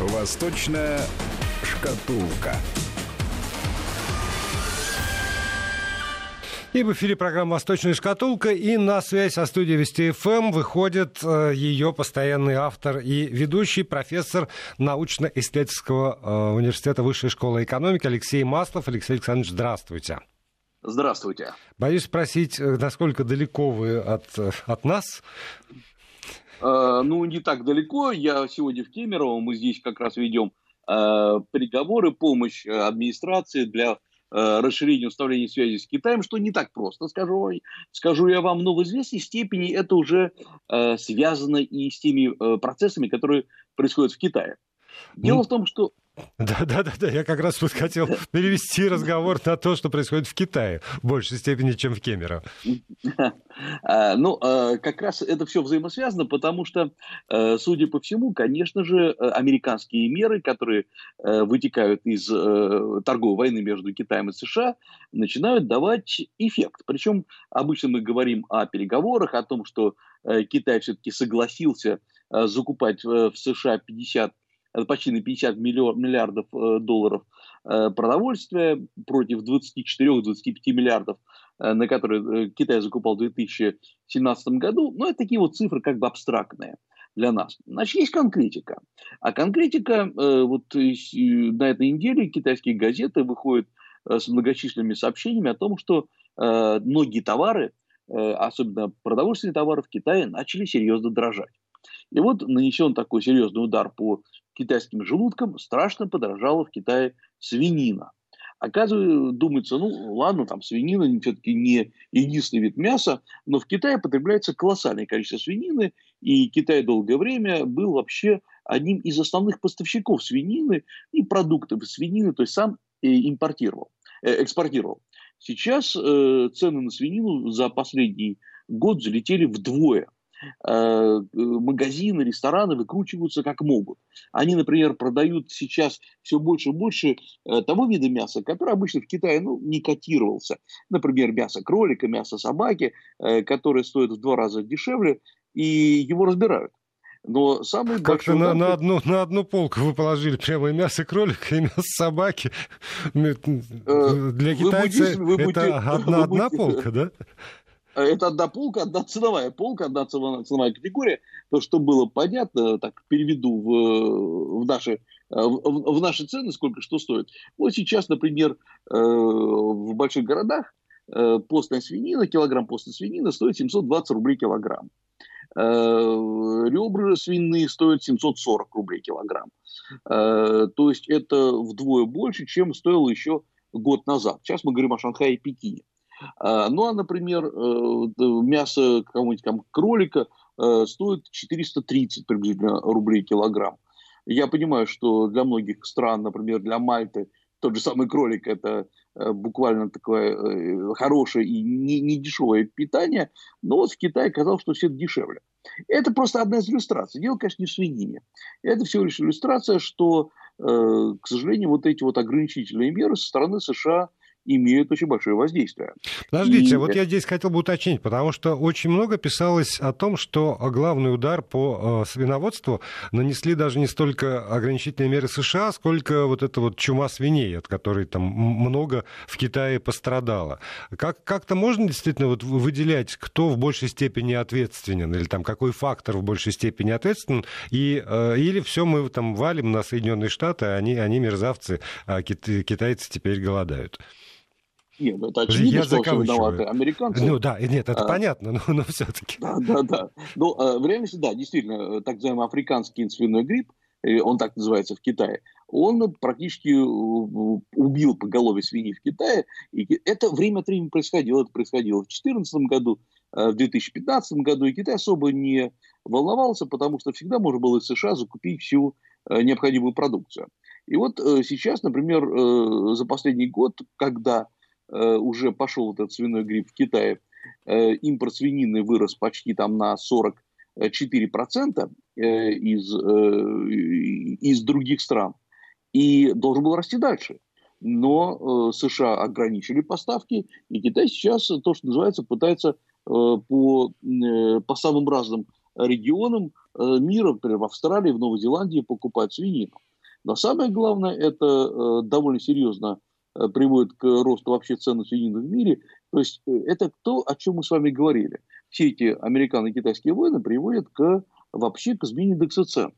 Восточная шкатулка. И в эфире программа «Восточная шкатулка», и на связь со студией Вести ФМ выходит э, ее постоянный автор и ведущий профессор научно-исследовательского э, университета Высшей школы экономики Алексей Маслов. Алексей Александрович, здравствуйте. Здравствуйте. Боюсь спросить, э, насколько далеко вы от, от нас? Ну, не так далеко. Я сегодня в Кемерово. Мы здесь как раз ведем переговоры, помощь администрации для Э, расширение уставления связи с Китаем, что не так просто, скажу, скажу я вам, но в известной степени это уже э, связано и с теми э, процессами, которые происходят в Китае. Дело ну, в том, что да, да, да, да. Я как раз вот хотел перевести разговор на то, что происходит в Китае в большей степени, чем в Кемерово. А, ну, а, как раз это все взаимосвязано, потому что, э, судя по всему, конечно же, э, американские меры, которые э, вытекают из торговой войны между Китаем и США, начинают давать эффект. Причем обычно мы говорим о переговорах, о том, что Китай все-таки согласился закупать в США 50 почти на 50 миллиардов э, долларов э, продовольствия против 24-25 миллиардов, э, на которые Китай закупал в 2017 году. Но это такие вот цифры как бы абстрактные для нас. Значит, есть конкретика. А конкретика, вот на этой неделе китайские газеты выходят с многочисленными сообщениями о том, что многие товары, особенно продовольственные товары в Китае, начали серьезно дрожать. И вот нанесен такой серьезный удар по китайским желудкам, страшно подорожала в Китае свинина. Оказывается, думается, ну ладно, там свинина все-таки не единственный вид мяса, но в Китае потребляется колоссальное количество свинины, и Китай долгое время был вообще одним из основных поставщиков свинины и продуктов свинины, то есть сам импортировал, э, экспортировал. Сейчас э, цены на свинину за последний год залетели вдвое – Э, магазины, рестораны выкручиваются как могут. Они, например, продают сейчас все больше и больше э, того вида мяса, который обычно в Китае ну, не котировался. Например, мясо кролика, мясо собаки, э, которое стоит в два раза дешевле, и его разбирают. Но самый Как-то на, на, одну, на одну полку вы положили прямо и мясо кролика, и мясо собаки. Для китайца вы будете, это одна, одна полка, да? Это одна полка, одна ценовая полка, одна ценовая, ценовая категория. То, что было понятно, так переведу в, в, наши, в, в наши цены, сколько что стоит. Вот сейчас, например, э, в больших городах э, постная свинина, килограмм постной свинины стоит 720 рублей килограмм. Э, ребра свиные стоят 740 рублей килограмм. То есть это вдвое больше, чем стоило еще год назад. Сейчас мы говорим о Шанхае и Пекине. А, ну, а, например, э, мясо какого-нибудь кролика э, стоит 430 приблизительно рублей килограмм. Я понимаю, что для многих стран, например, для Мальты, тот же самый кролик – это э, буквально такое хорошее и не, не дешевое питание, но вот в Китае казалось, что все дешевле. Это просто одна из иллюстраций. Дело, конечно, не в свинине. Это всего лишь иллюстрация, что, к сожалению, вот эти вот ограничительные меры со стороны США имеют очень большое воздействие. Подождите, и... вот я здесь хотел бы уточнить, потому что очень много писалось о том, что главный удар по э, свиноводству нанесли даже не столько ограничительные меры США, сколько вот эта вот чума свиней, от которой там много в Китае пострадало. Как, как-то можно действительно вот выделять, кто в большей степени ответственен, или там какой фактор в большей степени ответственен, и, э, или все мы там валим на Соединенные Штаты, а они, они мерзавцы, а китайцы теперь голодают. Нет, ну, это очевидно, я что все виноваты американцы. Ну да, нет, это а, понятно, но, но все-таки. Да, да, да. Ну, в реальности, да, действительно, так называемый африканский свиной грипп, он так называется в Китае, он практически убил поголовье свиней в Китае. И это время от времени происходило. Это происходило в 2014 году, в 2015 году. И Китай особо не волновался, потому что всегда можно было из США закупить всю необходимую продукцию. И вот сейчас, например, за последний год, когда Э, уже пошел этот свиной грипп в Китае, э, импорт свинины вырос почти там на 44% э, из, из других стран. И должен был расти дальше. Но США ограничили поставки, и Китай сейчас, то, что называется, пытается по, по самым разным регионам мира, например, в Австралии, в Новой Зеландии покупать свинину. Но самое главное, это э, довольно серьезно э, приводит к росту вообще цен на свинину в мире. То есть э, это то, о чем мы с вами говорили. Все эти американо-китайские войны приводят к, вообще к измене индекса цен.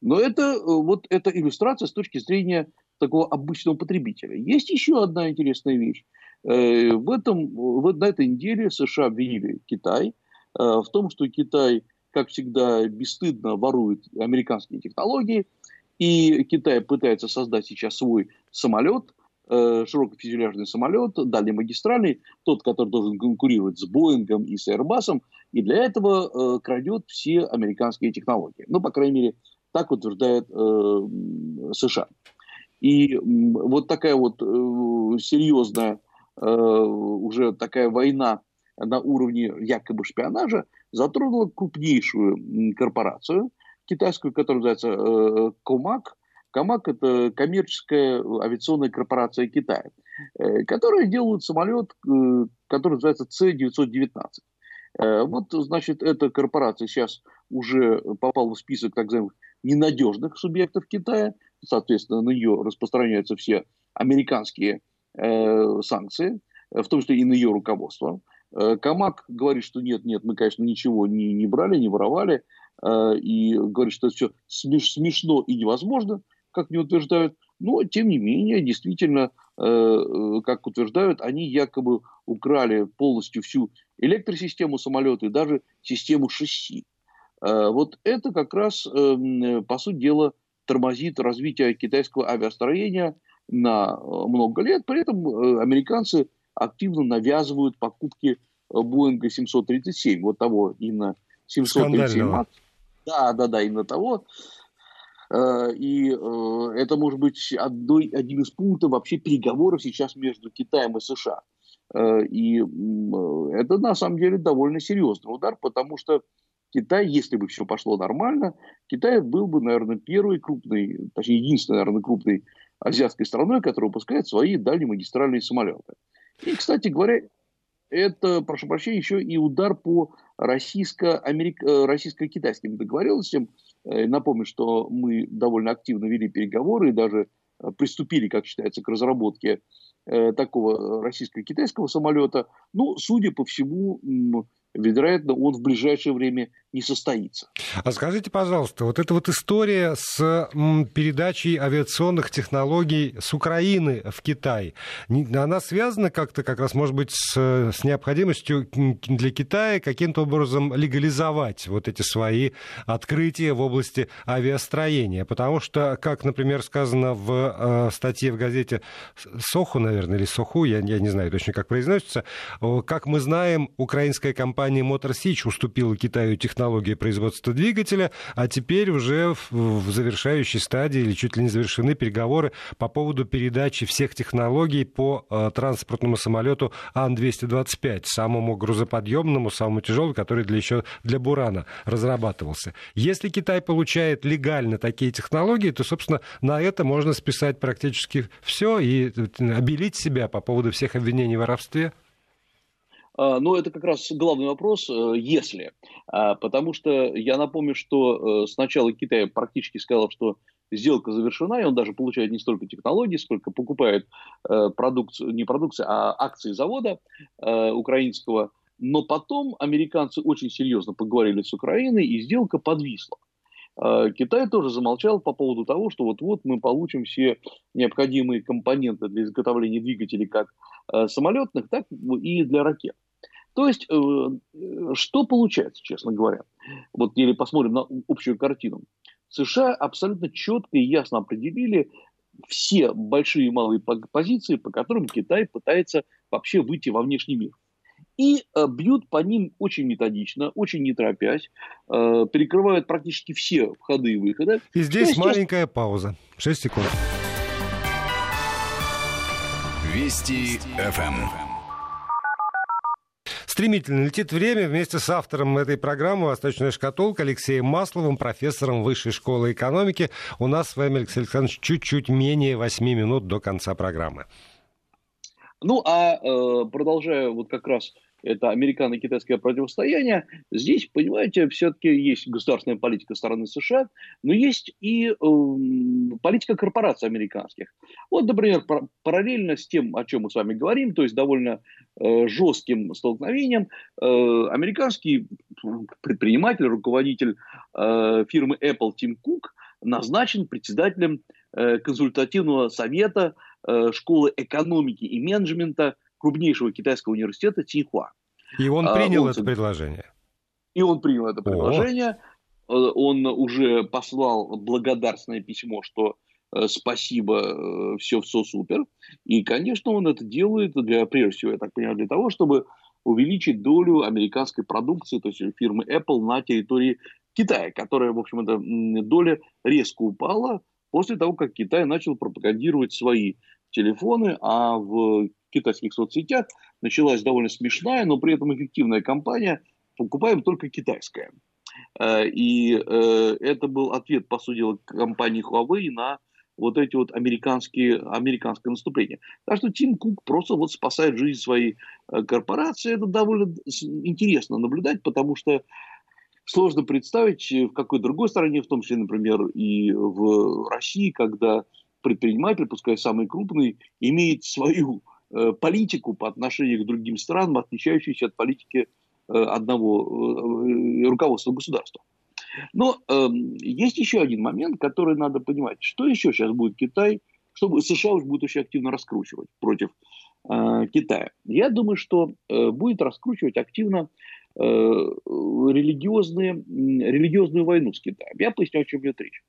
Но это вот эта иллюстрация с точки зрения такого обычного потребителя. Есть еще одна интересная вещь. В этом, вот на этой неделе США обвинили Китай в том, что Китай, как всегда, бесстыдно ворует американские технологии – и Китай пытается создать сейчас свой самолет, э, широкофюзеляжный самолет, дальнемагистральный, тот, который должен конкурировать с Боингом и с Airbus, и для этого э, крадет все американские технологии. Ну, по крайней мере, так утверждает э, США. И вот такая вот серьезная уже такая война на уровне якобы шпионажа затронула крупнейшую корпорацию – китайскую, которая называется э, Комак. Комак – это коммерческая авиационная корпорация Китая, э, которая делает самолет, э, который называется C-919. Э, вот, значит, эта корпорация сейчас уже попала в список так называемых ненадежных субъектов Китая. Соответственно, на нее распространяются все американские э, санкции, в том числе и на ее руководство. Камак говорит, что нет, нет, мы, конечно, ничего не, не брали, не воровали. И говорит, что это все смеш, смешно и невозможно, как они утверждают. Но, тем не менее, действительно, э, э, как утверждают, они якобы украли полностью всю электросистему самолета и даже систему шасси. Вот это как раз, по сути дела, тормозит развитие китайского авиастроения на много лет. При этом американцы активно навязывают покупки Боинга 737, вот того именно 737 МАКС. Да, да, да, именно того. Э, и э, это может быть одной, один из пунктов вообще переговоров сейчас между Китаем и США. Э, и это на самом деле довольно серьезный удар, потому что Китай, если бы все пошло нормально, Китай был бы, наверное, первой крупной, точнее, единственной, наверное, крупной азиатской страной, которая выпускает свои дальнемагистральные самолеты. И, кстати говоря, это, прошу прощения, еще и удар по российско-китайским российско договоренностям. Э, напомню, что мы довольно активно вели переговоры и даже э, приступили, как считается, к разработке э, такого российско-китайского самолета. Ну, судя по всему, вероятно, он в ближайшее время не состоится. А скажите, пожалуйста, вот эта вот история с передачей авиационных технологий с Украины в Китай, она связана как-то как раз, может быть, с, с необходимостью для Китая каким-то образом легализовать вот эти свои открытия в области авиастроения? Потому что, как, например, сказано в э, статье в газете Соху, наверное, или Соху, я, я не знаю точно, как произносится, как мы знаем, украинская компания Motor Sich уступила Китаю технологии технологии производства двигателя, а теперь уже в, завершающей стадии или чуть ли не завершены переговоры по поводу передачи всех технологий по э, транспортному самолету Ан-225, самому грузоподъемному, самому тяжелому, который для, еще для Бурана разрабатывался. Если Китай получает легально такие технологии, то, собственно, на это можно списать практически все и э, обелить себя по поводу всех обвинений в воровстве. А, но это как раз главный вопрос, э, если. А, потому что я напомню, что э, сначала Китай практически сказал, что сделка завершена, и он даже получает не столько технологий, сколько покупает э, продукцию, не продукцию, а акции завода украинского. Но потом американцы очень серьезно поговорили с Украиной, и сделка подвисла. Китай тоже замолчал по поводу того, что вот-вот мы получим все необходимые компоненты для изготовления двигателей как самолетных, так и для ракет. То есть, э, что получается, честно говоря? Вот или посмотрим на общую картину. США абсолютно четко и ясно определили все большие и малые позиции, по которым Китай пытается вообще выйти во внешний мир. И э, бьют по ним очень методично, очень не торопясь, э, перекрывают практически все входы и выходы. И здесь есть, маленькая пауза. 6 секунд. Вести ФМ. Стремительно летит время вместе с автором этой программы «Восточная шкатулка» Алексеем Масловым, профессором Высшей школы экономики. У нас с вами, Алексей Александрович, чуть-чуть менее 8 минут до конца программы. Ну, а э, продолжая вот как раз это американо-китайское противостояние, здесь, понимаете, все-таки есть государственная политика стороны США, но есть и э, политика корпораций американских. Вот, например, параллельно с тем, о чем мы с вами говорим, то есть довольно э, жестким столкновением, э, американский предприниматель, руководитель э, фирмы Apple Тим Кук назначен председателем э, консультативного совета э, школы экономики и менеджмента крупнейшего китайского университета Цинхуа. И он а, принял он, это предложение. И он принял это предложение. О. Э, он уже послал благодарственное письмо, что э, спасибо, э, все, все супер. И, конечно, он это делает для, прежде всего, я так понимаю, для того, чтобы увеличить долю американской продукции, то есть фирмы Apple на территории Китая, которая, в общем, эта доля резко упала после того, как Китай начал пропагандировать свои телефоны, а в китайских соцсетях началась довольно смешная, но при этом эффективная кампания «Покупаем только китайское». Э, и э, это был ответ, по сути дела, компании Huawei на вот эти вот американские, американское наступление. Так что Тим Кук просто вот спасает жизнь своей э, корпорации. Это довольно интересно наблюдать, потому что сложно представить в какой другой стране, в том числе, например, и в России, когда предприниматель, пускай самый крупный, имеет свою политику по отношению к другим странам, отличающуюся от политики э, одного э, руководства государства. Но э, есть еще один момент, который надо понимать. Что еще сейчас будет Китай, чтобы США уж будет очень активно раскручивать против э, Китая? Я думаю, что э, будет раскручивать активно э, религиозные, религиозную войну с Китаем. Я поясню, о чем идет речь.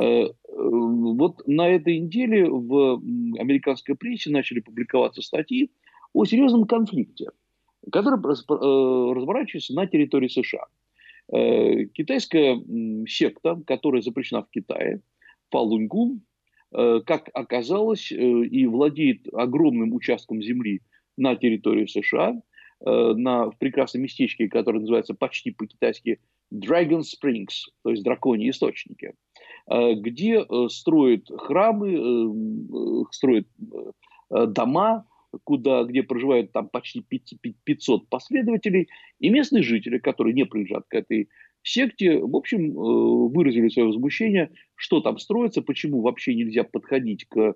Э, вот на этой неделе в американской прессе начали публиковаться статьи о серьезном конфликте, который э, разворачивается на территории США. Э, китайская секта, которая запрещена в Китае, Фалуньгун, как оказалось, и владеет огромным участком земли на территории США, на, в прекрасном местечке, которое называется почти по-китайски Dragon Springs, то есть драконьи источники, где э, строят храмы, э, строят дома, куда, где проживают там почти 500 последователей, и местные жители, которые не принадлежат к этой секте, в общем, выразили свое возмущение, что там строится, почему вообще нельзя подходить к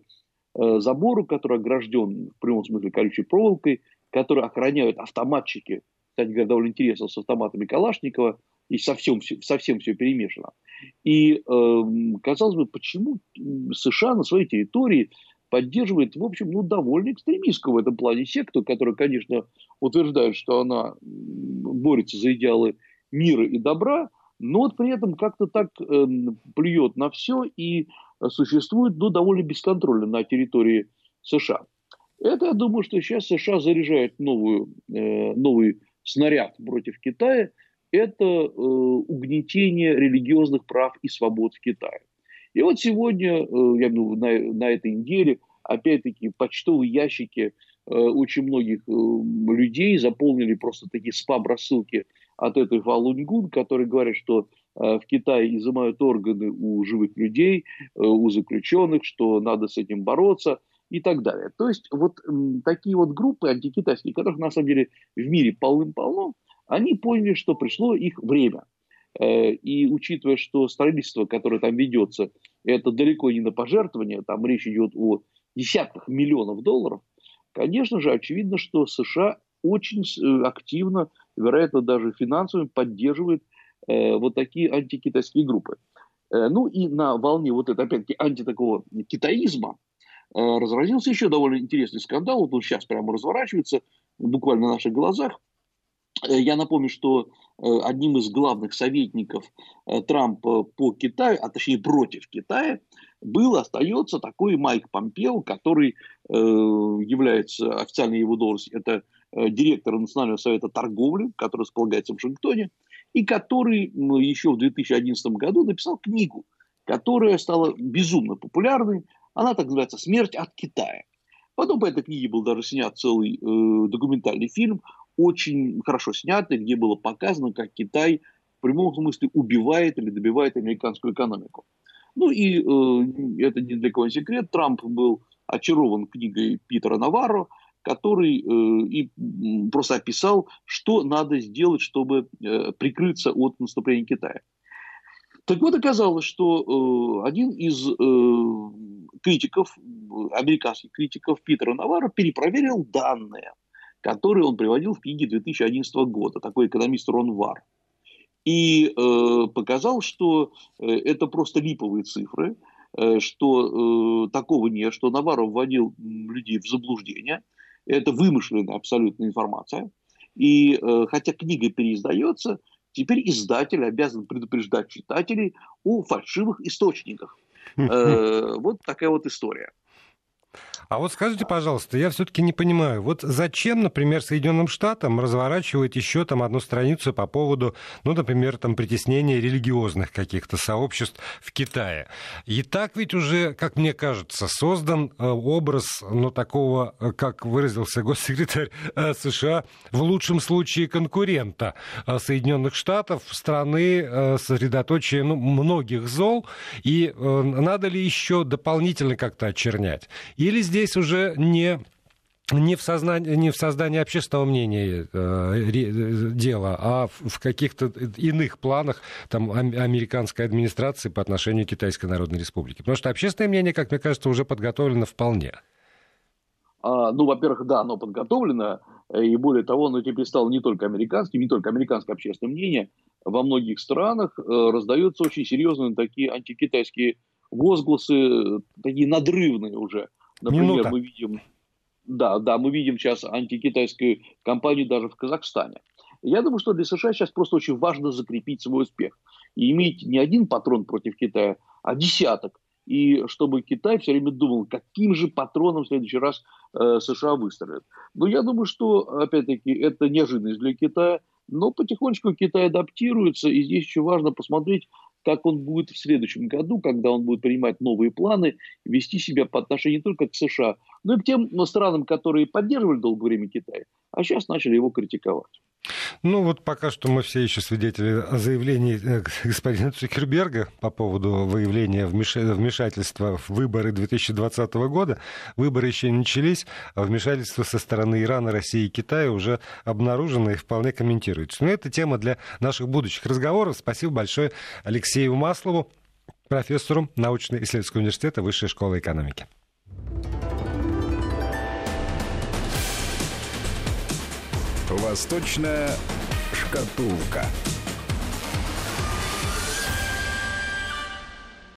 забору, который огражден в прямом смысле колючей проволокой, который охраняют автоматчики, кстати говоря, довольно интересно, с автоматами Калашникова, и совсем, совсем все перемешано. И э, казалось бы, почему США на своей территории поддерживает, в общем, ну, довольно экстремистскую в этом плане секту, которая, конечно, утверждает, что она борется за идеалы мира и добра, но вот при этом как-то так э, плюет на все и существует ну, довольно бесконтрольно на территории США. Это, я думаю, что сейчас США заряжает новую, э, новый снаряд против Китая – это э, угнетение религиозных прав и свобод в Китае. И вот сегодня, э, я думаю, на, на этой неделе, опять-таки, почтовые ящики э, очень многих э, людей заполнили просто такие спам-рассылки от этой Фалуньгун, которые говорят, что э, в Китае изымают органы у живых людей, э, у заключенных, что надо с этим бороться и так далее. То есть вот такие вот группы антикитайские, которых на самом деле в мире полным-полно, они поняли, что пришло их время. Э, и учитывая, что строительство, которое там ведется, это далеко не на пожертвование, там речь идет о десятках миллионов долларов, конечно же, очевидно, что США очень э, активно, вероятно, даже финансово поддерживает э, вот такие антикитайские группы. Ну и на волне вот этого, опять-таки, антитакого китаизма разразился еще довольно интересный скандал, вот он сейчас прямо разворачивается, буквально на наших глазах – я напомню, что э, одним из главных советников э, Трампа по Китаю, а точнее против Китая, был, остается такой Майк Помпео, который является официальной его должностью, это директор Национального совета торговли, который располагается в Вашингтоне, и который еще в 2011 году написал книгу, которая стала безумно популярной. Она так называется «Смерть от Китая». Потом по этой книге был даже снят целый э, документальный фильм очень хорошо снятый, где было показано, как Китай в прямом смысле убивает или добивает американскую экономику. Ну и э, это не для кого не секрет, Трамп был очарован книгой Питера Наварро, который э, и просто описал, что надо сделать, чтобы э, прикрыться от наступления Китая. Так вот, оказалось, что э, один из э, критиков, американских критиков Питера Навара перепроверил данные, которые он приводил в книге 2011 года, такой экономист Рон Вар. И э, показал, что э, это просто липовые цифры, э, что э, такого нет, что Наваров вводил людей в заблуждение. Это вымышленная абсолютная информация. И э, хотя книга переиздается, Теперь издатель обязан предупреждать читателей о фальшивых источниках. Э, вот такая вот история. А вот скажите, пожалуйста, я все-таки не понимаю, вот зачем, например, Соединенным Штатам разворачивать еще там одну страницу по поводу, ну, например, там притеснения религиозных каких-то сообществ в Китае? И так ведь уже, как мне кажется, создан э, образ, ну, такого, э, как выразился госсекретарь э, США, в лучшем случае конкурента Соединенных Штатов, страны сосредоточия ну, многих зол, и надо ли еще дополнительно как-то очернять? Или здесь уже не не в, сознании, не в создании общественного мнения э, дело, а в каких-то иных планах там, американской администрации по отношению к Китайской Народной Республике. Потому что общественное мнение, как мне кажется, уже подготовлено вполне. А, ну, во-первых, да, оно подготовлено, и более того, оно теперь стало не только американским, не только американское общественное мнение. Во многих странах э, раздаются очень серьезные такие антикитайские возгласы, такие надрывные уже – Например, Минута. мы видим, да, да, мы видим сейчас антикитайскую кампанию даже в Казахстане. Я думаю, что для США сейчас просто очень важно закрепить свой успех и иметь не один патрон против Китая, а десяток. И чтобы Китай все время думал, каким же патроном в следующий раз э, США выстрелят. Но я думаю, что, опять-таки, это неожиданность для Китая. Но потихонечку Китай адаптируется, и здесь еще важно посмотреть, как он будет в следующем году, когда он будет принимать новые планы, вести себя по отношению не только к США, но и к тем странам, которые поддерживали долгое время Китай, а сейчас начали его критиковать. Ну вот пока что мы все еще свидетели заявлений э, господина Цукерберга по поводу выявления вмешательства в выборы 2020 года. Выборы еще не начались, а вмешательство со стороны Ирана, России и Китая уже обнаружено и вполне комментируется. Но это тема для наших будущих разговоров. Спасибо большое Алексею Маслову, профессору научно-исследовательского университета Высшей школы экономики. Восточная шкатулка.